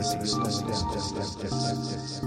Let's just, just, just, just.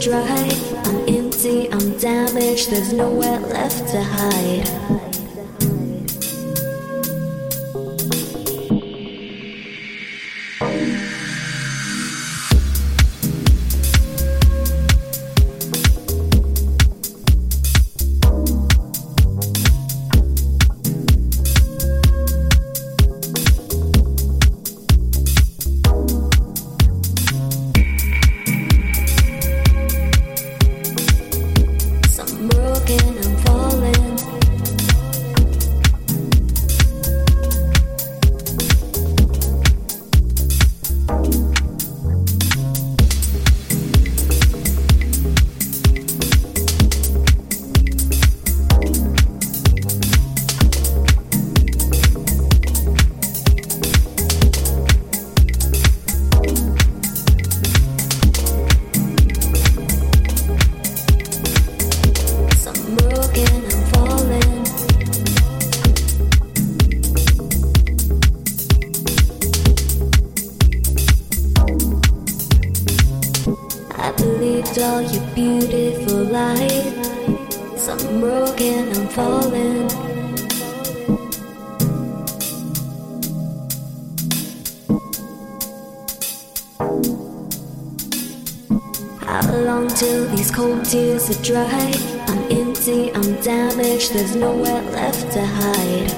dry. I'm empty, I'm damaged, there's nowhere left to hide. cold tears are dry. I'm empty, I'm damaged, there's nowhere left to hide.